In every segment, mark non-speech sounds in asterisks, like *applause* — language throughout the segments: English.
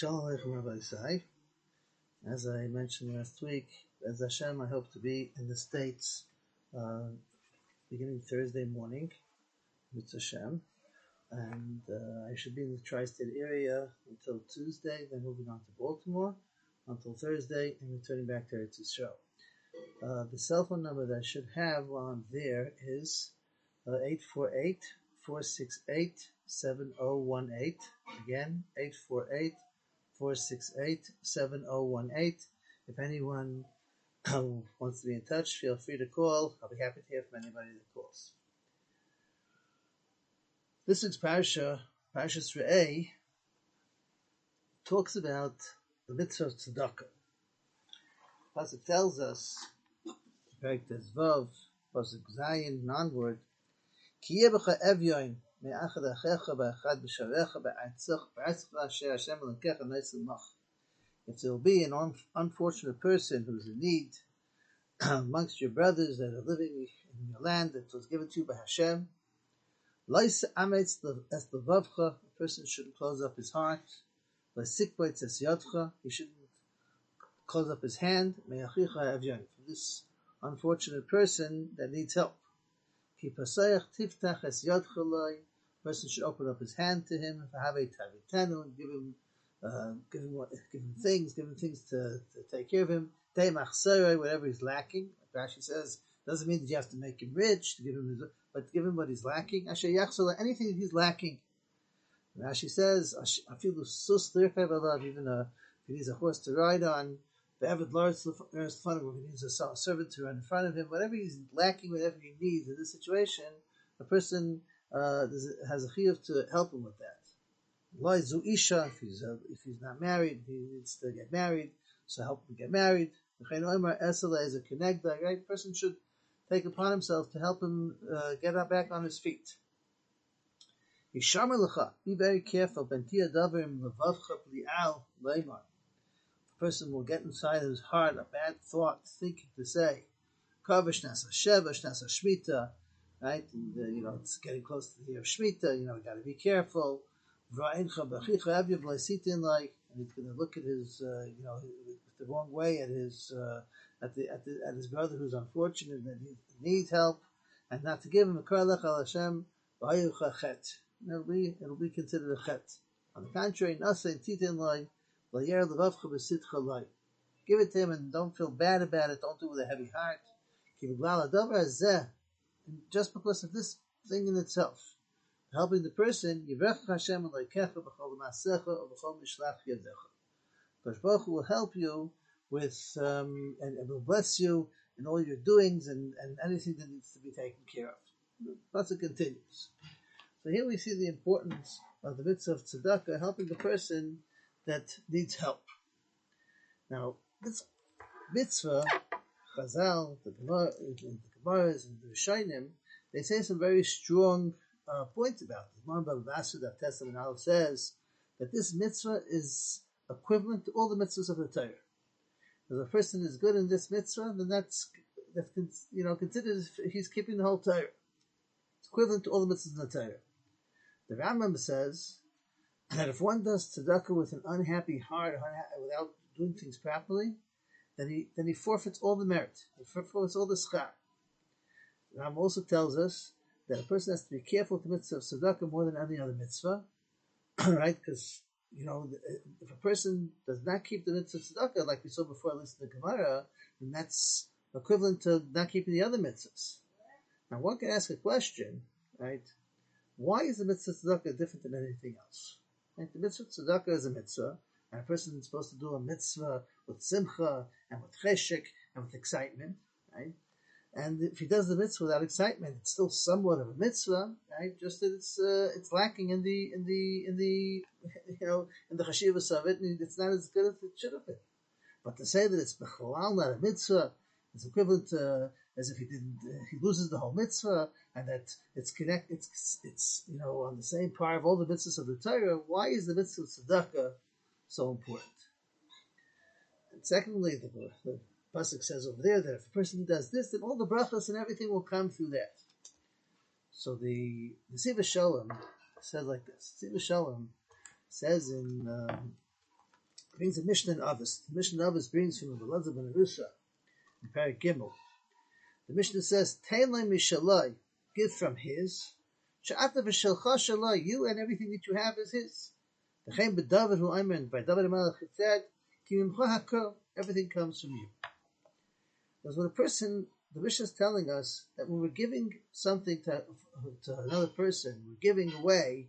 Shalom Aleichem Rabbi. As I mentioned last week, as Hashem, I hope to be in the States uh, beginning Thursday morning, with Hashem. And uh, I should be in the tri-state area until Tuesday, then moving on to Baltimore until Thursday, and returning back to Eretz. Uh, the cell phone number that I should have while I'm there is uh, 848 468 7018. Again, 848 468 7018. If anyone um, wants to be in touch, feel free to call. I'll be happy to hear from anybody that calls. This week's parasha, Parashas Re'eh, talks about the mitzvah of tzedakah. Pasuk tells us, Perek Tezvav, Zayin, non-word, Ki yebecha ba'atzach asher Hashem elokecha neisel mach. If there will be an un- unfortunate person who's in need amongst your brothers that are living in your land that was given to you by Hashem, Lois ametz es levavcha, a person shouldn't close up his heart. Loisikboitz es yodcha, he shouldn't close up his hand. Me'achicha avyon, for this unfortunate person that needs help. Ki pasayach tiftach es yodcha loy, person should open up his hand to him. Have a tavitanu, give him, uh, give him what, give him things, give him things to, to take care of him. Day whatever he's lacking. Rashi says, doesn't mean that you have to make him rich to give him his, but give him what he's lacking. Asher yachsala, anything that he's lacking. Rashi says, I afilu sus even a, if he needs a horse to ride on, the if he needs a servant to run in front of him, whatever he's lacking, whatever he needs in this situation, a person uh, has a chiyuv to help him with that. Zu isha, if he's, uh, if he's not married, he needs to get married, so help him get married. Esala is a connector, right? Person should take upon himself to help him uh, get back on his feet. Be very careful. The person will get inside his heart a bad thought, thinking to say, Kavish nasa shevash nasa shmita, right? And, uh, you know, it's getting close to the year of shmita. You know, we got to be careful. And he's going to look at his, uh, you know, the wrong way at his uh, at the, at the at his brother who's unfortunate that he needs help, and not to give him a Hashem. It'll be it'll be considered a chet. On the contrary, nasa titin loy layer levavcha b'sitcha loy. Give it to him and don't feel bad about it. Don't do it with a heavy heart. Just because of this thing in itself, helping the person, Hashem Baruch will help you with um, and, and, will bless you in all your doings and, and anything that needs to be taken care of. Plus it continues. So here we see the importance of the mitzvah of tzedakah, helping the person that needs help. Now, this mitzvah, Chazal, the Gemara, the Gemaras, and the Shainim, they say some very strong uh, points about it. One of the Testament says that this mitzvah is equivalent to all the mitzvahs of the Torah. If a person is good in this mitzvah, then that's that's you know considered he's keeping the whole Torah. It's equivalent to all the mitzvahs in the Torah. The Rambam says that if one does tzedakah with an unhappy heart, without doing things properly, then he then he forfeits all the merit. He forfeits all the schar. Rambam also tells us that a person has to be careful with the mitzvah of tzedakah more than any other mitzvah, *clears throat* right? Because you know, if a person does not keep the mitzvah of tzedakah, like we saw before, in the Gemara, then that's equivalent to not keeping the other mitzvahs. Now, one can ask a question, right? Why is the mitzvah of tzedakah different than anything else? Right? The mitzvah of tzedakah is a mitzvah, and a person is supposed to do a mitzvah with simcha and with cheshik and with excitement, right? And if he does the mitzvah without excitement, it's still somewhat of a mitzvah, right? Just that it's uh, it's lacking in the in the in the *laughs* you know in the chashivas of it, and it's not as good as it should have been. But to say that it's bechalal not a mitzvah, it's equivalent to as if he didn't uh, he loses the whole mitzvah, and that it's connect it's it's you know on the same par of all the mitzvahs of the Torah. Why is the mitzvah of tzedakah so important? And secondly, the, the Pasuk says over there that if a person does this, then all the brachas and everything will come through that. So the the Siva Shalom says like this. Siva Shalom says in um, brings a Mishnah in Avos. The Mishnah in Avos brings from Elazar ben Arusha in Parak Gimel. The Mishnah says, Tainlai mishalai, give from his. Sha'ata v'shelcha shalai, you and everything that you have is his. The V'chein b'david hu ayman, by David HaMelech it said, Ki mimcha hakol, everything comes from you. Because when a person, the Mishnah is telling us that when we're giving something to, to another person, we're giving away,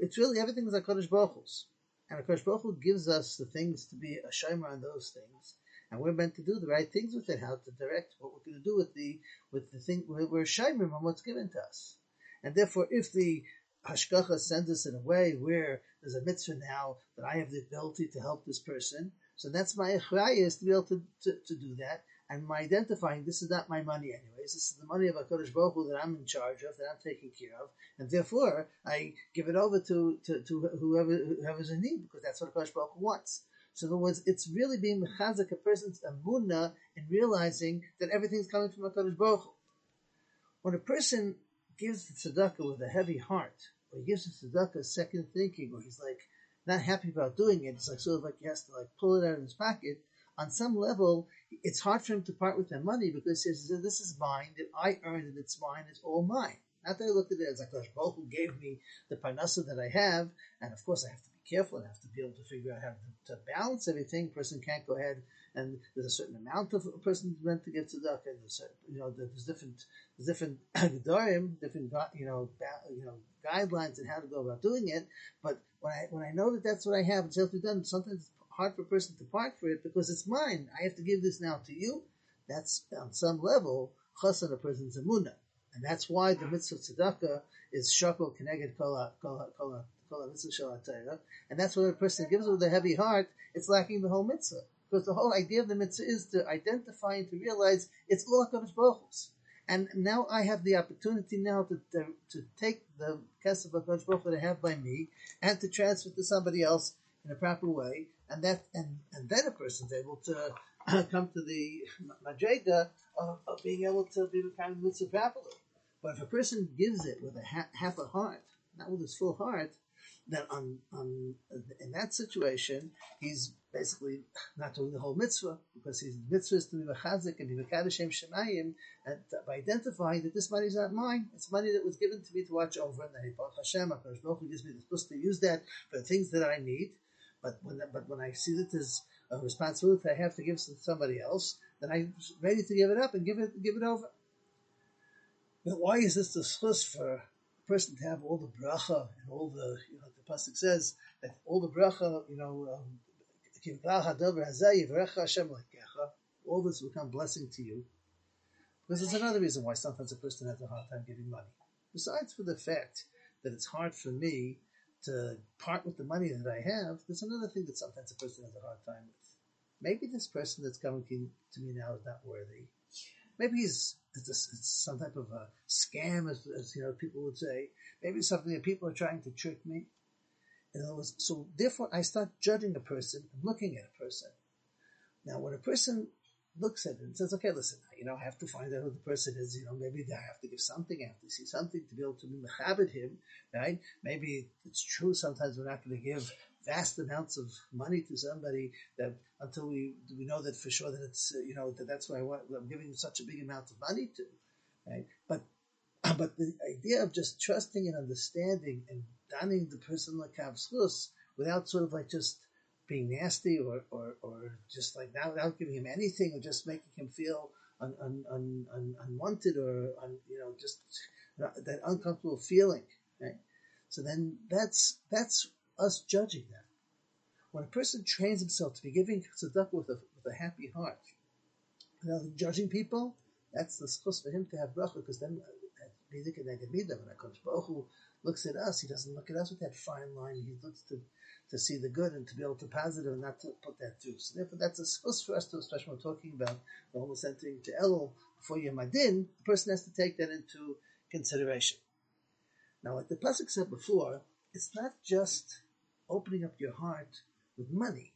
it's really everything is HaKadosh Baruch Hu's. And HaKadosh Baruch Hu gives us the things to be a shomer on those things and we're meant to do the right things with it, how to direct what we're going to do with the with the thing we're shimim on what's given to us. And therefore, if the hashgacha sends us in a way where there's a mitzvah now that I have the ability to help this person, so that's my is to be able to, to, to, do that. And my identifying this is not my money anyways. This is the money of Hakadosh Baruch Hu that I'm in charge of, that I'm taking care of, and therefore I give it over to to, to whoever whoever's in need because that's what Hakadosh Baruch Hu wants. So in other words, it's really being mechazik a person's amuna and realizing that everything's coming from HaKadosh Baruch Hu. When a person gives the tzedakah with a heavy heart, or he gives the tzedakah second thinking, or he's like not happy about doing it, it's like sort of like he has to like pull it out of his pocket. On some level, it's hard for him to part with that money because he says, "This is mine. That I earned and It's mine. It's all mine." Not that I looked at it as like Baruch Hu gave me the parnasa that I have, and of course I have to be careful and have to be able to figure out how to, to balance everything. A person can't go ahead and there's a certain amount of a person meant to get tzedakah. And there's certain, you know, there's different, there's different *clears throat* gedarim, different, you know, you know, guidelines and how to go about doing it. But when I when I know that that's what I have, it's to done. Sometimes hard for a person to part for it because it's mine. I have to give this now to you. That's on some level chassan a person's emunah. And that's why the mitzvah tzedakah is shakol keneged kol kol and that's when a person gives with a heavy heart, it's lacking the whole mitzvah. Because the whole idea of the mitzvah is to identify and to realize it's all HaKadosh Baruch And now I have the opportunity now to, to, to take the kesef of Baruch that I have by me and to transfer to somebody else in a proper way. And that and, and then a person's able to uh, come to the madrega of, of, being able to be kind of mitzvah properly. But if a person gives it with a ha- half a heart, not with his full heart, then on, on in that situation, he's basically not doing the whole mitzvah because his mitzvah is to be mechazik and be mekadeshem shemayim, and by identifying that this money is not mine, it's money that was given to me to watch over, and that Hashem, Hu gives me supposed to use that for the things that I need. But when but when I see that there's a responsibility I have to give to somebody else, then I'm ready to give it up and give it give it over. But why is this the schus for a person to have all the bracha and all the, you know, the pasuk says that all the bracha, you know, um, all this will become blessing to you. Because there's another reason why sometimes a person has a hard time giving money. Besides for the fact that it's hard for me to part with the money that I have, there's another thing that sometimes a person has a hard time with. Maybe this person that's coming to me now is not worthy maybe it's, it's, a, it's some type of a scam, as, as, you know people would say. Maybe it's something that people are trying to trick me. Was, so therefore, I start judging a person and looking at a person. Now, when a person looks at it and says, "Okay, listen, you know, I have to find out who the person is. You know, maybe I have to give something, I have to see something to be able to be him, right? Maybe it's true. Sometimes we're not going to give vast amounts of money to somebody that until we we know that for sure that it's uh, you know that that's why I'm giving such a big amount of money to, right? But *clears throat* but the idea of just trusting and understanding and donning the person like Kavslus without sort of like just being nasty or, or, or just like not without giving him anything or just making him feel un, un, un, un unwanted or you know just that uncomfortable feeling, right? So then that's that's us judging them. When a person trains himself to be giving tzedakah with a, with a happy heart, without judging people, that's the schus for him to have bracha, because then when HaKadosh Baruch Hu looks at us, he doesn't look at us with that fine line, he looks to to see the good and to be able to positive and not to put that through. So therefore that's a source for us to, especially when we're talking about the almost entering to Elul before Yamadin, the person has to take that into consideration. Now, like the Pasuk said before, it's not just opening up your heart with money,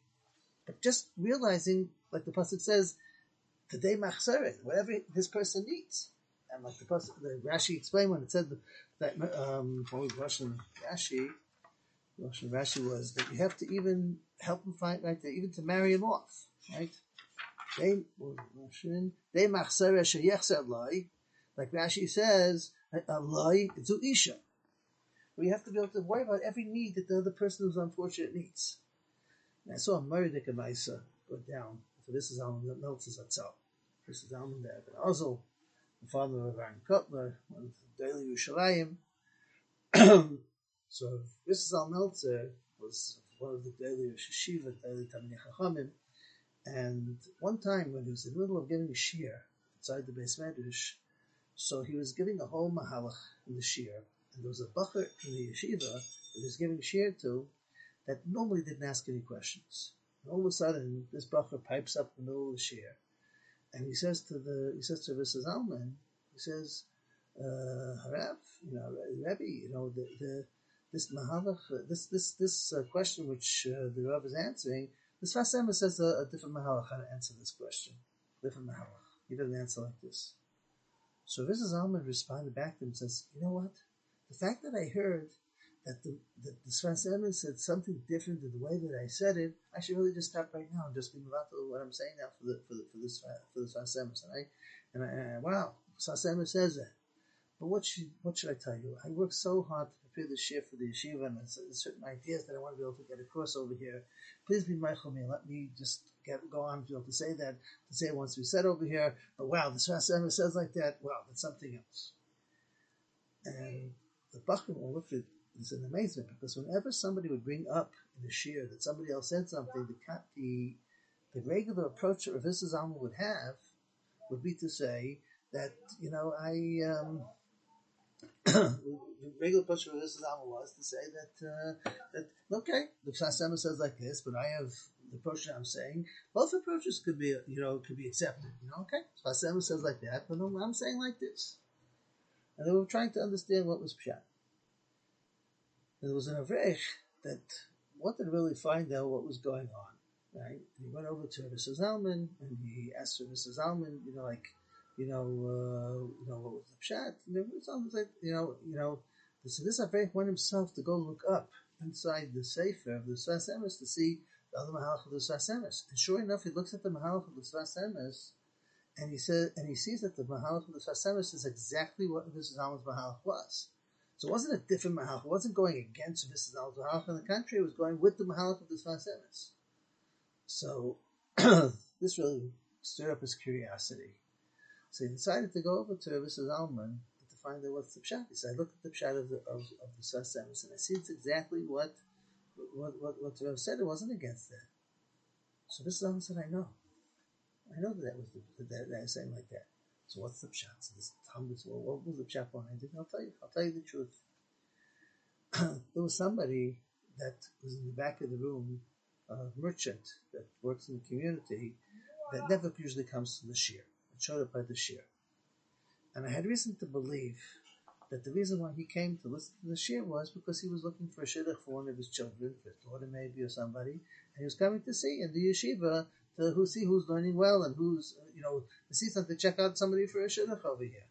but just realizing, like the pasuk says, today machzeret, whatever this person needs. And like the the Rashi explained when it said that um, what was Russian Rashi, Lashon Rashi was that you have to even help him find right even to marry him off, right? They they like Rashi says, Allah zu isha. We have to be able to worry about every need that the other person who's unfortunate needs. And I saw a Murdik Maisa go down. So this is Zalman Meltzer zatzal. This is Zalman there. The father of Aaron Kotler, one of the daily Yerushalayim. *clears throat* so this is Al Meltzer was one of the daily Yeshiva, daily Tamil Chachamim. And one time when he was in the middle of giving a shir outside the beis medrash, so he was giving a whole mahalach in the shir, and there was a bacher in the yeshiva that he was giving shir to that normally didn't ask any questions. And all of a sudden, this bacher pipes up in the middle of the shir, and he says to the he says to Isser Zalman, he says, uh, Harav, you know, Rebbe, you know, the, the this mahalach, this this this uh, question which uh, the Rav is answering, the Sfas Emes says a, a, different mahalach how to answer this question. Different mahalach. He doesn't answer like this. So Isser Zalman responded back to him and says, You know what? The fact that I heard that the, that the Emes said something different than the way that I said it, I should really just stop right now and just be to what I'm saying now for the for the for for the Emes. And I and I, I wow, Sfas Emes says that. But what should what should I tell you? I worked so hard to prepare the shift for the yeshiva and certain ideas that I want to be able to get across over here. Please be mindful me. Let me just get go on to be able to say that, to say it to be said over here. But wow, the Sfas Emes says like that. Wow, that's something else. And the Bachman at is an amazement because whenever somebody would bring up in a shir that somebody else said something, the the, the regular approach that Rav Zalman would have would be to say that you know I um, *clears throat* the regular approach for this was to say that uh, that okay, the Sfas Emes says like this, but I have the approach that I'm saying. Both approaches could be you know could be accepted. You know, okay, Sfas Emes says like that, but I'm saying like this, and they were trying to understand what was pshat. There was an avrech that wanted to really find out what was going on. Right, and he went over to Isser Zalman and he asked her, Isser Zalman, you know, like you know, uh, you know, what was the pshat? And it's almost like, you know, you know, so this Avrech went himself to go look up inside the Sefer of the Sfas Emes to see the other Mahalach of the Sfas Emes. And sure enough, he looks at the Mahalach of the Sfas Emes and he says, and he sees that the Mahalach of the Sfas Emes is exactly what Isser Zalman's Mahalach was. So it wasn't a different Mahalach. It wasn't going against Isser Zalman's Mahalach in the country. It was going with the Mahalach of the Sfas Emes. So *clears throat* this really stirred up his curiosity. So he decided to go over to Isser Zalman to find out what's the pshat. He said, I looked at the pshat of the of, of the Sfas Emes and I see it's exactly what what what, what the said. It wasn't against that. So Isser Zalman said, I know. I know that that was the, that, that saying like that. So what's the pshat? So this Talmud well, what was the pshat behind it? I'll tell you. I'll tell you the truth. *clears throat* there was somebody that was in the back of the room, a merchant that works in the community that never usually comes to the shir showed up by the shir. And I had reason to believe that the reason why he came to listen to the shir was because he was looking for a shidduch for one of his children, for his daughter maybe or somebody, and he was coming to see in the yeshiva to who see who's learning well and who's uh, you know to see something, check out somebody for a shidduch over here.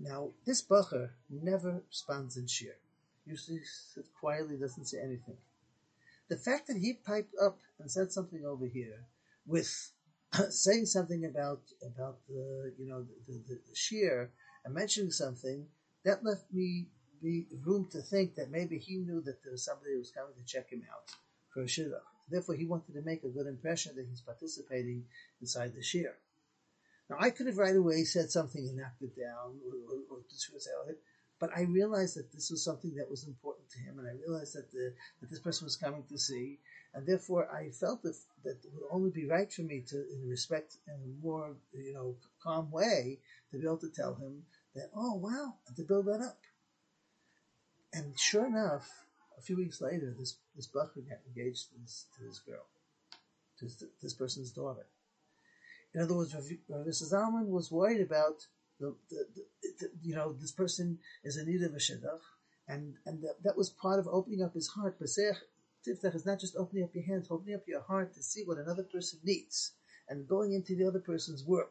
Now this bacher never responds in shir. Usually sits quietly, doesn't say anything. The fact that he piped up and said something over here with *coughs* saying something about about the you know the, the, the shear and mentioning something that left me room to think that maybe he knew that there was somebody who was coming to check him out for a shidduch. Therefore, he wanted to make a good impression that he's participating inside the shear. Now, I could have right away said something and knocked it down, or, or, or just it, oh, but I realized that this was something that was important to him, and I realized that the, that this person was coming to see, and therefore I felt that, that it would only be right for me to, in respect, in a more you know calm way, to be able to tell him that oh wow, to build that up. And sure enough, a few weeks later, this this bacher got engaged to this, to this girl, to this, this person's daughter. In other words, Isser Zalman was worried about the, the, the, you know this person is in need of a shidduch, and and that, that was part of opening up his heart. Pesach Tiftach is not just opening up your hands, opening up your heart to see what another person needs and going into the other person's world.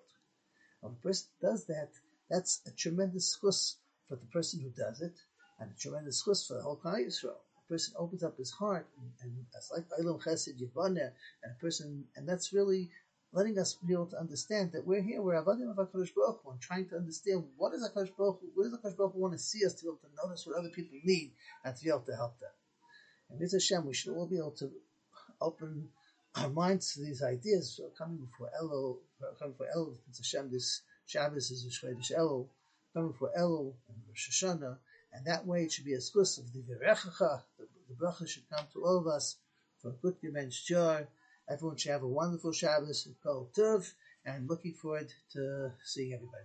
When a person does that, that's a tremendous chus for the person who does it, and a tremendous chus for the whole Klal Yisrael. Person opens up his heart, and, and it's like Chesed Yivana, and a person, and that's really letting us be able to understand that we're here, we're Avadim of HaKadosh Baruch Hu, and trying to understand what is HaKadosh Baruch Hu, what does HaKadosh Baruch Hu want to see us to be able to notice what other people need and to be able to help them. And with Hashem, we should all be able to open our minds to these ideas so coming before Elul, coming before Elul, it's Hashem, this Shabbos is Shvedish Elul, coming for Elul and Rosh Hashanah, and that way it should be exclusive. The Verechacha, the, the bracha should come to all of us for a good Gemen's jar. Everyone should have a wonderful Shabbos, Kol Tov, and looking forward to seeing everybody.